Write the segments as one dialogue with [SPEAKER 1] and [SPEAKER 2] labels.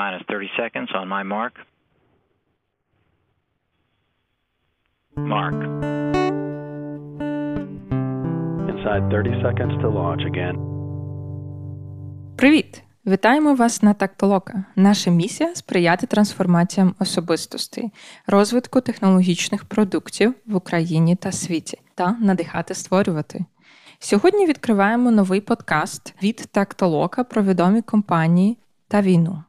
[SPEAKER 1] minus 30 seconds on my mark. Mark.
[SPEAKER 2] Inside 30 seconds to launch again.
[SPEAKER 3] Привіт! Вітаємо вас на Тактолока. Наша місія сприяти трансформаціям особистостей, розвитку технологічних продуктів в Україні та світі та надихати створювати. Сьогодні відкриваємо новий подкаст від Тактолока про відомі компанії та війну,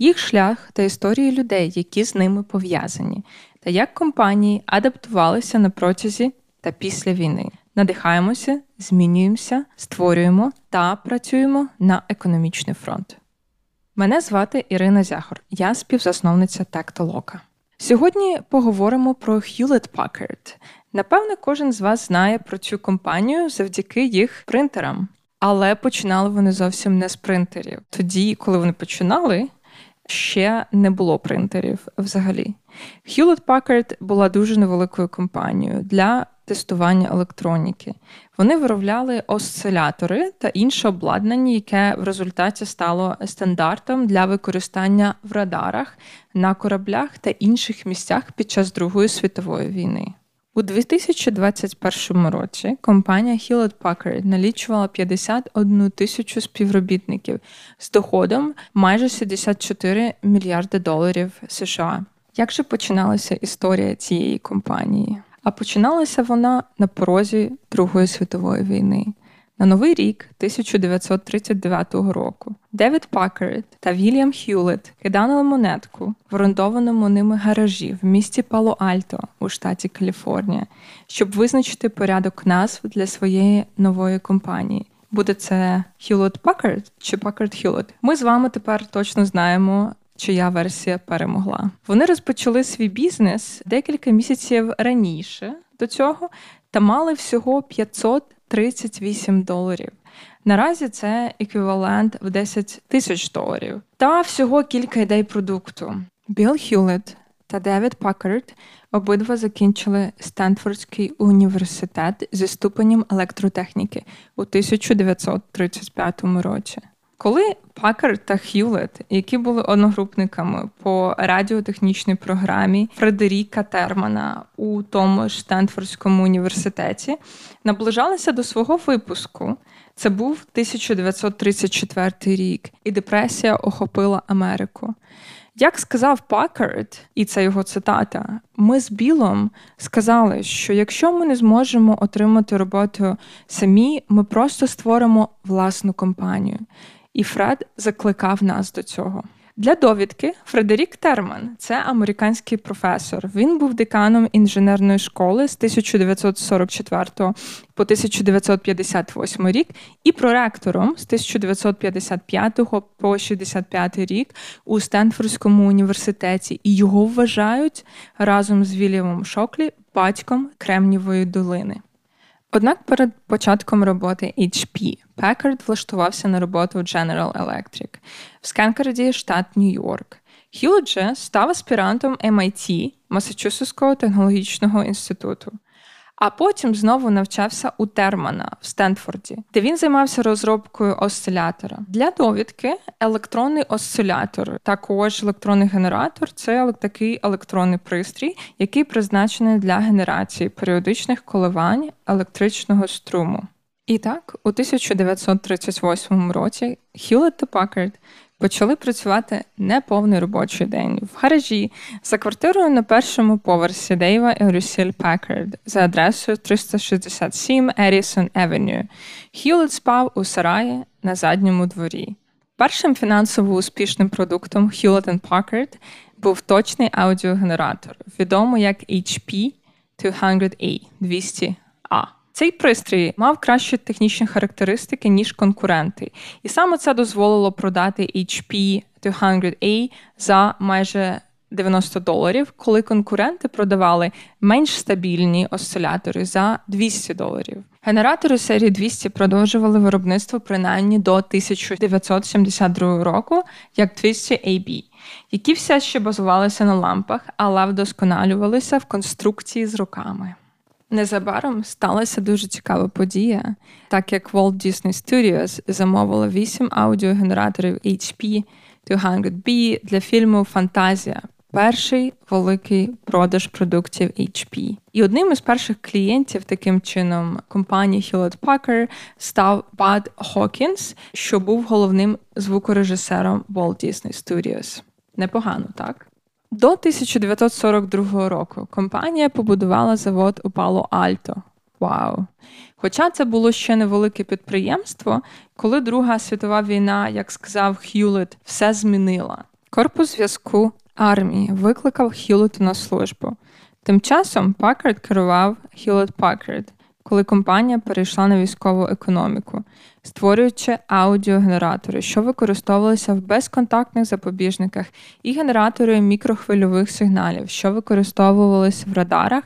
[SPEAKER 3] їх шлях та історії людей, які з ними пов'язані, та як компанії адаптувалися на протязі та після війни. Надихаємося, змінюємося, створюємо та працюємо на економічний фронт. Мене звати Ірина Зяхор, я співзасновниця Тактолока. Сьогодні поговоримо про Hewlett Packard. Напевне, кожен з вас знає про цю компанію завдяки їх принтерам. Але починали вони зовсім не з принтерів. Тоді, коли вони починали, ще не було принтерів взагалі. Hewlett Packard була дуже невеликою компанією для тестування електроніки. Вони виробляли осцилятори та інше обладнання, яке в результаті стало стандартом для використання в радарах, на кораблях та інших місцях під час Другої світової війни. У 2021 році компанія Hewlett Packard налічувала 51 тисячу співробітників з доходом майже 64 мільярди доларів США. Як же починалася історія цієї компанії? А починалася вона на порозі Другої світової війни. На новий рік 1939 року Девід Паккард та Вільям Х'юлет кидали монетку в орендованому ними гаражі в місті Пало-Альто у штаті Каліфорнія, щоб визначити порядок назв для своєї нової компанії. Буде це Hewlett Packard чи Packard Hewlett? Ми з вами тепер точно знаємо. Чия версія перемогла. Вони розпочали свій бізнес декілька місяців раніше до цього та мали всього 538 доларів. Наразі це еквівалент в 10 тисяч доларів. Та всього кілька ідей продукту. Білл Хюлет та Девід Паккард обидва закінчили Стенфордський університет зі ступенем електротехніки у 1935 році. Коли Паккард та Х'юлет, які були одногрупниками по радіотехнічній програмі Фредеріка Термана у тому ж Стенфордському університеті, наближалися до свого випуску, це був 1934 рік, і депресія охопила Америку. Як сказав Паккард, і це його цитата, ми з Білом сказали, що якщо ми не зможемо отримати роботу самі, ми просто створимо власну компанію. І Фред закликав нас до цього. Для довідки Фредерік Терман це американський професор. Він був деканом інженерної школи з 1944 по 1958 рік і проректором з 1955 по 65 рік у Стенфордському університеті. І його вважають разом з Вільямом Шоклі батьком Кремнівої долини. Однак перед початком роботи HP Packard влаштувався на роботу в General Electric в Скенкерді, штат Нью-Йорк. Же став аспірантом MIT Масачусетського технологічного інституту а потім знову навчався у Термана в Стенфорді, де він займався розробкою осцилятора. Для довідки електронний осцилятор, також електронний генератор це такий електронний пристрій, який призначений для генерації періодичних коливань електричного струму. І так, у 1938 році Hewlett та Packard почали працювати неповний робочий день в гаражі за квартирою на першому поверсі Дейва і Люсіль Пекард за адресою 367 Ерісон Евеню. Хілет спав у сараї на задньому дворі. Першим фінансово успішним продуктом Hewlett Packard був точний аудіогенератор, відомий як HP 200A 200A. Цей пристрій мав кращі технічні характеристики, ніж конкуренти, і саме це дозволило продати HP 200A за майже 90 доларів, коли конкуренти продавали менш стабільні осцилятори за 200 доларів. Генератори серії 200 продовжували виробництво принаймні до 1972 року, як 200AB, які все ще базувалися на лампах, але вдосконалювалися в конструкції з руками. Незабаром сталася дуже цікава подія, так як Walt Disney Studios замовила 8 аудіогенераторів HP 200B для фільму Фантазія. Перший великий продаж продуктів HP. І одним із перших клієнтів таким чином компанії Hewlett Packard став Бад Хокінс, що був головним звукорежисером Walt Disney Studios. Непогано, так? До 1942 року компанія побудувала завод у Пало Альто. Вау! Хоча це було ще невелике підприємство, коли Друга світова війна, як сказав Х'юлет, все змінила. Корпус зв'язку армії викликав Х'юлету на службу. Тим часом Паккард керував Hewlett Packard, коли компанія перейшла на військову економіку, створюючи аудіогенератори, що використовувалися в безконтактних запобіжниках, і генератори мікрохвильових сигналів, що використовувалися в радарах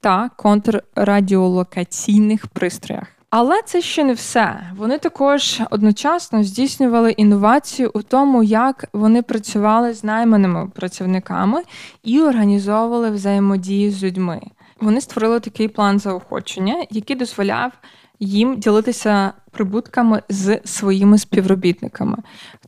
[SPEAKER 3] та контррадіолокаційних пристроях. Але це ще не все. Вони також одночасно здійснювали інновацію у тому, як вони працювали з найманими працівниками і організовували взаємодію з людьми. Вони створили такий план заохочення, який дозволяв їм ділитися прибутками з своїми співробітниками.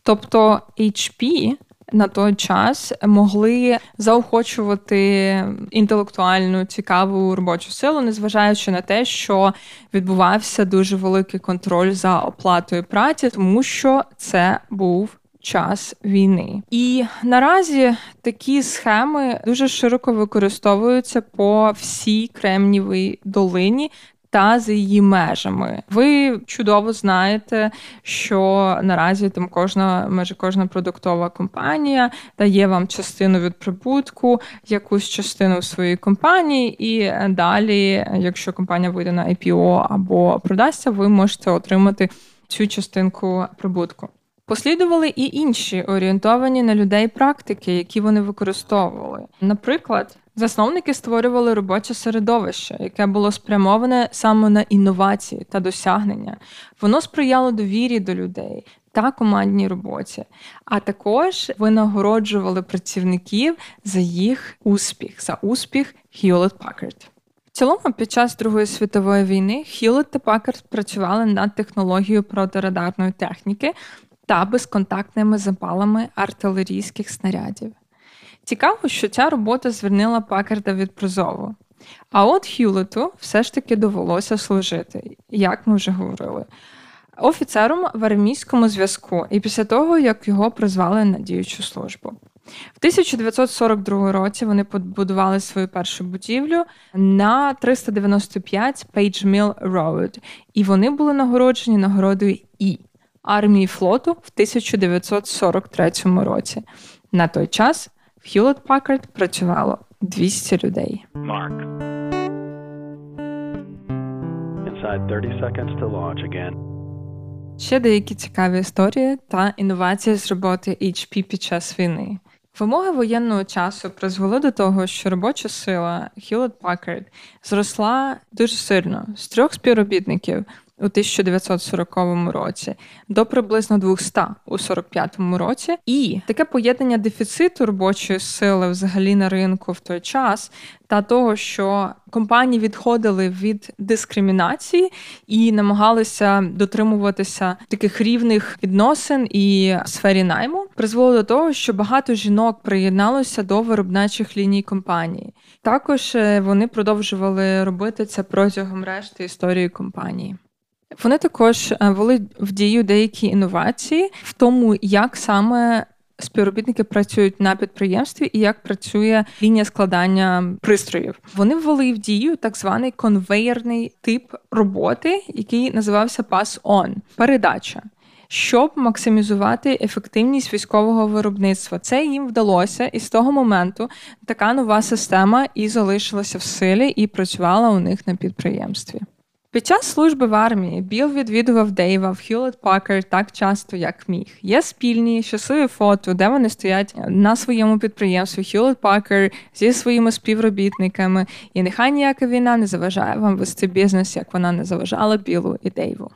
[SPEAKER 3] Тобто HP на той час могли заохочувати інтелектуальну цікаву робочу силу, незважаючи на те, що відбувався дуже великий контроль за оплатою праці, тому що це був. Час війни, і наразі такі схеми дуже широко використовуються по всій Кремнівій долині та за її межами. Ви чудово знаєте, що наразі там кожна майже кожна продуктова компанія дає вам частину від прибутку, якусь частину в своїй компанії, і далі, якщо компанія вийде на IPO або продасться, ви можете отримати цю частинку прибутку. Послідували і інші орієнтовані на людей практики, які вони використовували. Наприклад, Засновники створювали робоче середовище, яке було спрямоване саме на інновації та досягнення. Воно сприяло довірі до людей та командній роботі, а також винагороджували працівників за їх успіх, за успіх Hewlett Packard. В цілому, під час Другої світової війни Hewlett та Packard працювали над технологією протирадарної техніки та безконтактними запалами артилерійських снарядів. Цікаво, що ця робота звільнила Пакарда від призову. А от Х'юлету все ж таки довелося служити, як ми вже говорили, офіцером в армійському зв'язку, і після того, як його призвали на діючу службу. В 1942 році вони побудували свою першу будівлю на 395 Page Mill Road, і вони були нагороджені нагородою І армії флоту в 1943 році. На той час в Hewlett Packard працювало 200 людей.
[SPEAKER 1] Mark.
[SPEAKER 2] Inside 30 seconds to launch again.
[SPEAKER 3] Ще деякі цікаві історії та інновації з роботи HP під час війни. Вимоги воєнного часу призвели до того, що робоча сила Hewlett Packard зросла дуже сильно з трьох співробітників у 1940 році до приблизно 200 у 45 році. І таке поєднання дефіциту робочої сили взагалі на ринку в той час. Та того, що компанії відходили від дискримінації і намагалися дотримуватися таких рівних відносин і сфері найму, призвело до того, що багато жінок приєдналося до виробничих ліній компанії. Також е, вони продовжували робити це протягом решти історії компанії. Вони також е, ввели в дію деякі інновації в тому, як саме співробітники працюють на підприємстві і як працює лінія складання пристроїв. Вони ввели в дію так званий конвейерний тип роботи, який називався Pass-on – передача. Щоб максимізувати ефективність військового виробництва, це їм вдалося, і з того моменту така нова система і залишилася в силі і працювала у них на підприємстві. Під час служби в армії Біл відвідував Дейва в Hewlett Packard так часто, як міг. Є спільні щасливі фото, де вони стоять на своєму підприємстві Hewlett Packard зі своїми співробітниками. І нехай ніяка війна не заважає вам вести бізнес, як вона не заважала Білу і Дейву.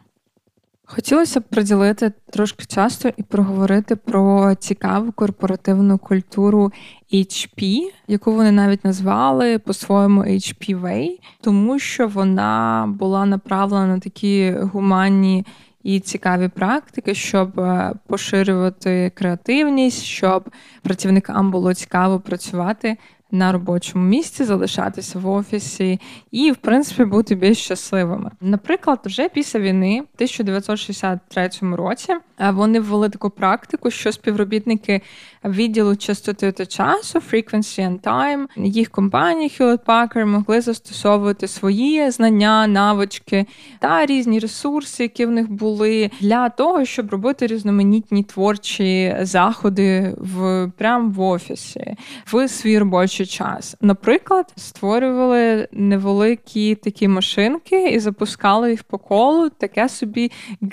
[SPEAKER 3] Хотілося б приділити трошки часу і проговорити про цікаву корпоративну культуру HP, яку вони навіть назвали по-своєму HP Way, тому що вона була направлена на такі гуманні і цікаві практики, щоб е, поширювати креативність, щоб працівникам було цікаво працювати на робочому місці, залишатися в офісі і, в принципі, бути більш щасливими. Наприклад, вже після війни, в 1963 році, е, вони ввели таку практику, що співробітники відділу частоти та часу, Frequency and Time, їх компанії Hewlett Packard могли застосовувати свої знання, навички та різні ресурси, які в них були, для того, щоб робити різноманітні творчі заходи в прямо в офісі в свій робочий час. Наприклад, створювали невеликі такі машинки і запускали їх по колу таке собі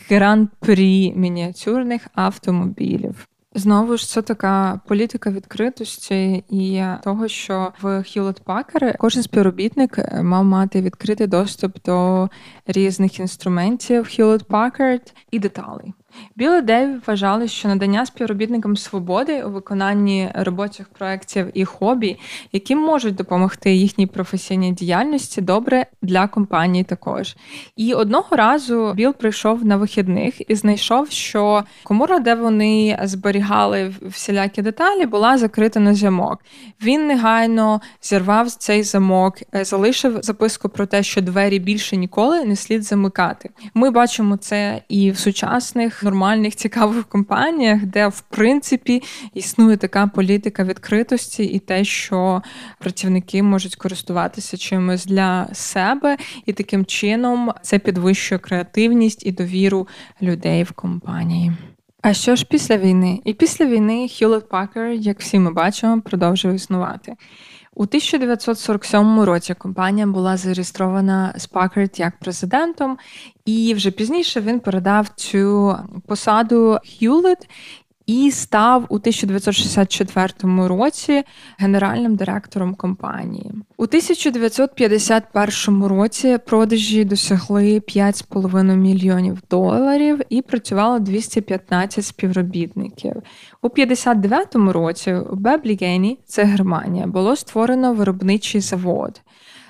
[SPEAKER 3] гран-прі мініатюрних автомобілів. Знову ж це така політика відкритості і того, що в Hewlett Packard кожен співробітник мав мати відкритий доступ до різних інструментів Hewlett Packard і деталей. Білий Дейв вважали, що надання співробітникам свободи у виконанні робочих проєктів і хобі, які можуть допомогти їхній професійній діяльності, добре для компанії також. І одного разу Біл прийшов на вихідних і знайшов, що комора, де вони зберігали всілякі деталі, була закрита на замок. Він негайно зірвав цей замок, е, залишив записку про те, що двері більше ніколи не слід замикати. Ми бачимо це і в сучасних нормальних цікавих компаніях, де в принципі існує така політика відкритості і те, що працівники можуть користуватися чимось для себе, і таким чином це підвищує креативність і довіру людей в компанії. А що ж після війни? І після війни Hewlett Packard, як всі ми бачимо, продовжує існувати. У 1947 році компанія була зареєстрована Packard як президентом, і вже пізніше він передав цю посаду Hewlett і став у 1964 році генеральним директором компанії. У 1951 році продажі досягли 5,5 мільйонів доларів і працювало 215 співробітників. У 59 році у Беблігені, це Германія, було створено виробничий завод,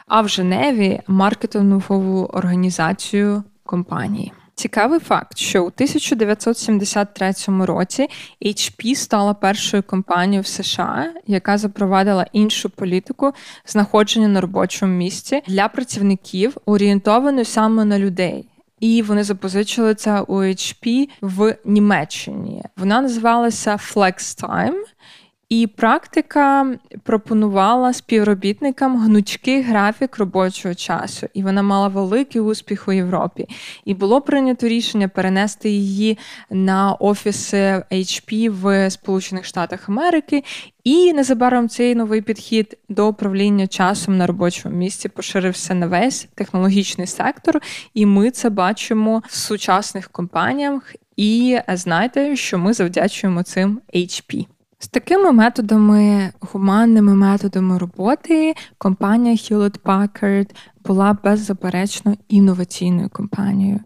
[SPEAKER 3] а в Женеві маркетингову організацію компанії. Цікавий факт, що у 1973 році HP стала першою компанією в США, яка запровадила іншу політику знаходження на робочому місці для працівників, орієнтовану саме на людей. І вони запозичили це у HP в Німеччині. Вона називалася FlexTime, і практика пропонувала співробітникам гнучкий графік робочого часу, і вона мала великий успіх у Європі. І було прийнято рішення перенести її на офіси HP в Сполучених Штатах Америки. І незабаром цей новий підхід до управління часом на робочому місці поширився на весь технологічний сектор, і ми це бачимо в сучасних компаніях. І знайте, що ми завдячуємо цим HP. З такими методами, гуманними методами роботи, компанія Hewlett Packard була беззаперечно інноваційною компанією.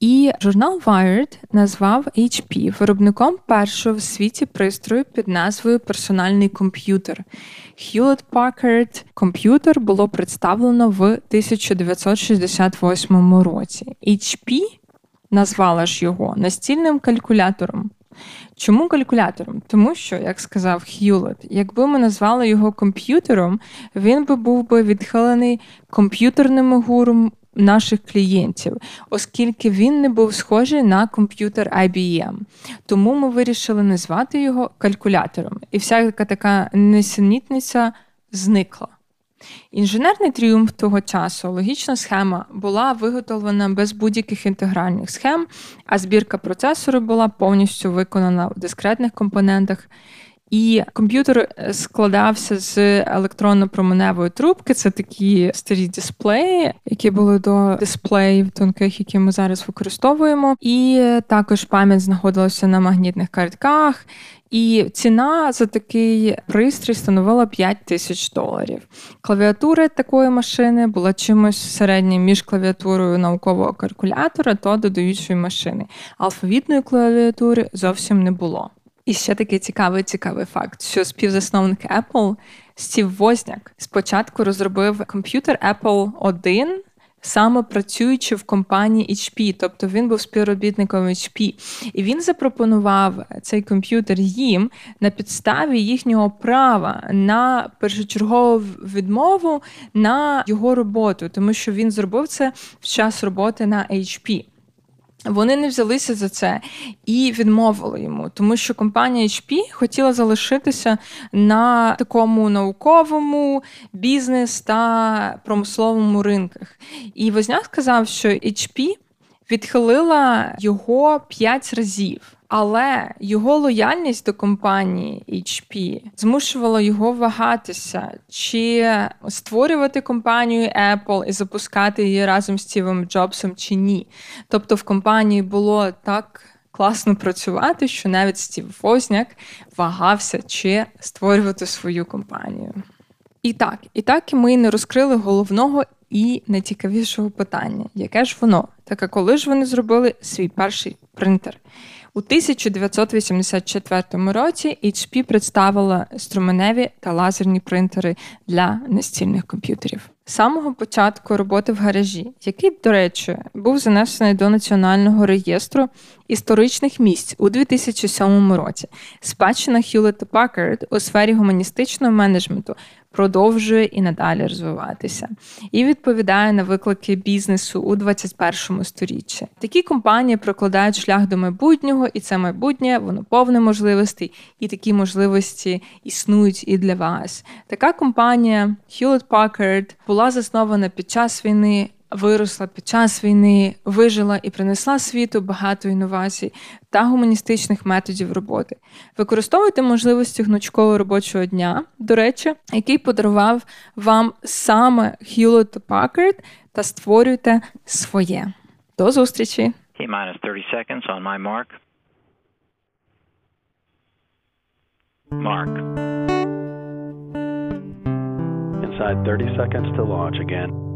[SPEAKER 3] І журнал Wired назвав HP виробником першого в світі пристрою під назвою Персональний комп'ютер. Hewlett Packard комп'ютер було представлено в 1968 році. HP назвала ж його настільним калькулятором. Чому калькулятором? Тому що, як сказав Х'юлет, якби ми назвали його комп'ютером, він би був би відхилений комп'ютерним гуром наших клієнтів, оскільки він не був схожий на комп'ютер IBM. Тому ми вирішили назвати його калькулятором. І всяка така несенітниця зникла. Інженерний тріумф того часу, логічна схема, була виготовлена без будь-яких інтегральних схем, а збірка процесору була повністю виконана в дискретних компонентах. І комп'ютер е, складався з електронно-променевої трубки. Це такі старі дисплеї, які були до дисплеїв тонких, які ми зараз використовуємо. І також пам'ять знаходилася на магнітних картках. І ціна за такий пристрій становила 5 тисяч доларів. Клавіатура такої машини була чимось середнім між клавіатурою наукового калькулятора та додаючої машини. Алфавітної клавіатури зовсім не було. І ще такий цікавий цікавий факт, що співзасновник Apple Стів Возняк спочатку розробив комп'ютер Apple 1 саме працюючи в компанії HP, тобто він був співробітником HP. І він запропонував цей комп'ютер їм на підставі їхнього права на першочергову відмову на його роботу, тому що він зробив це в час роботи на HP. Вони не взялися за це і відмовили йому, тому що компанія HP хотіла залишитися на такому науковому бізнес та промисловому ринках. І Возняк сказав, що HP відхилила його п'ять разів. Але його лояльність до компанії HP змушувала його вагатися, чи створювати компанію Apple і запускати її разом з Стівом Джобсом, чи ні. Тобто в компанії було так класно працювати, що навіть Стів Возняк вагався, чи створювати свою компанію. І так, і так ми не розкрили головного і найцікавішого питання, яке ж воно? Так а коли ж вони зробили свій перший принтер? У 1984 році HP представила струменеві та лазерні принтери для настільних комп'ютерів. З самого початку роботи в гаражі, який, до речі, був занесений до Національного реєстру історичних місць у 2007 році, спадщина Hewlett Packard у сфері гуманістичного менеджменту продовжує і надалі розвиватися і відповідає на виклики бізнесу у 21 сторіччі. Такі компанії прокладають шлях до майбутнього, і це майбутнє воно повне можливостей, і такі можливості існують і для вас. Така компанія Hewlett Packard була заснована під час війни виросла під час війни, вижила і принесла світу багато інновацій та гуманістичних методів роботи. Використовуйте можливості гнучкового робочого дня, до речі, який подарував вам саме Hewlett Packard, та створюйте своє. До зустрічі!
[SPEAKER 1] T-minus 30 seconds on my mark. Mark.
[SPEAKER 2] Inside 30 seconds to launch again.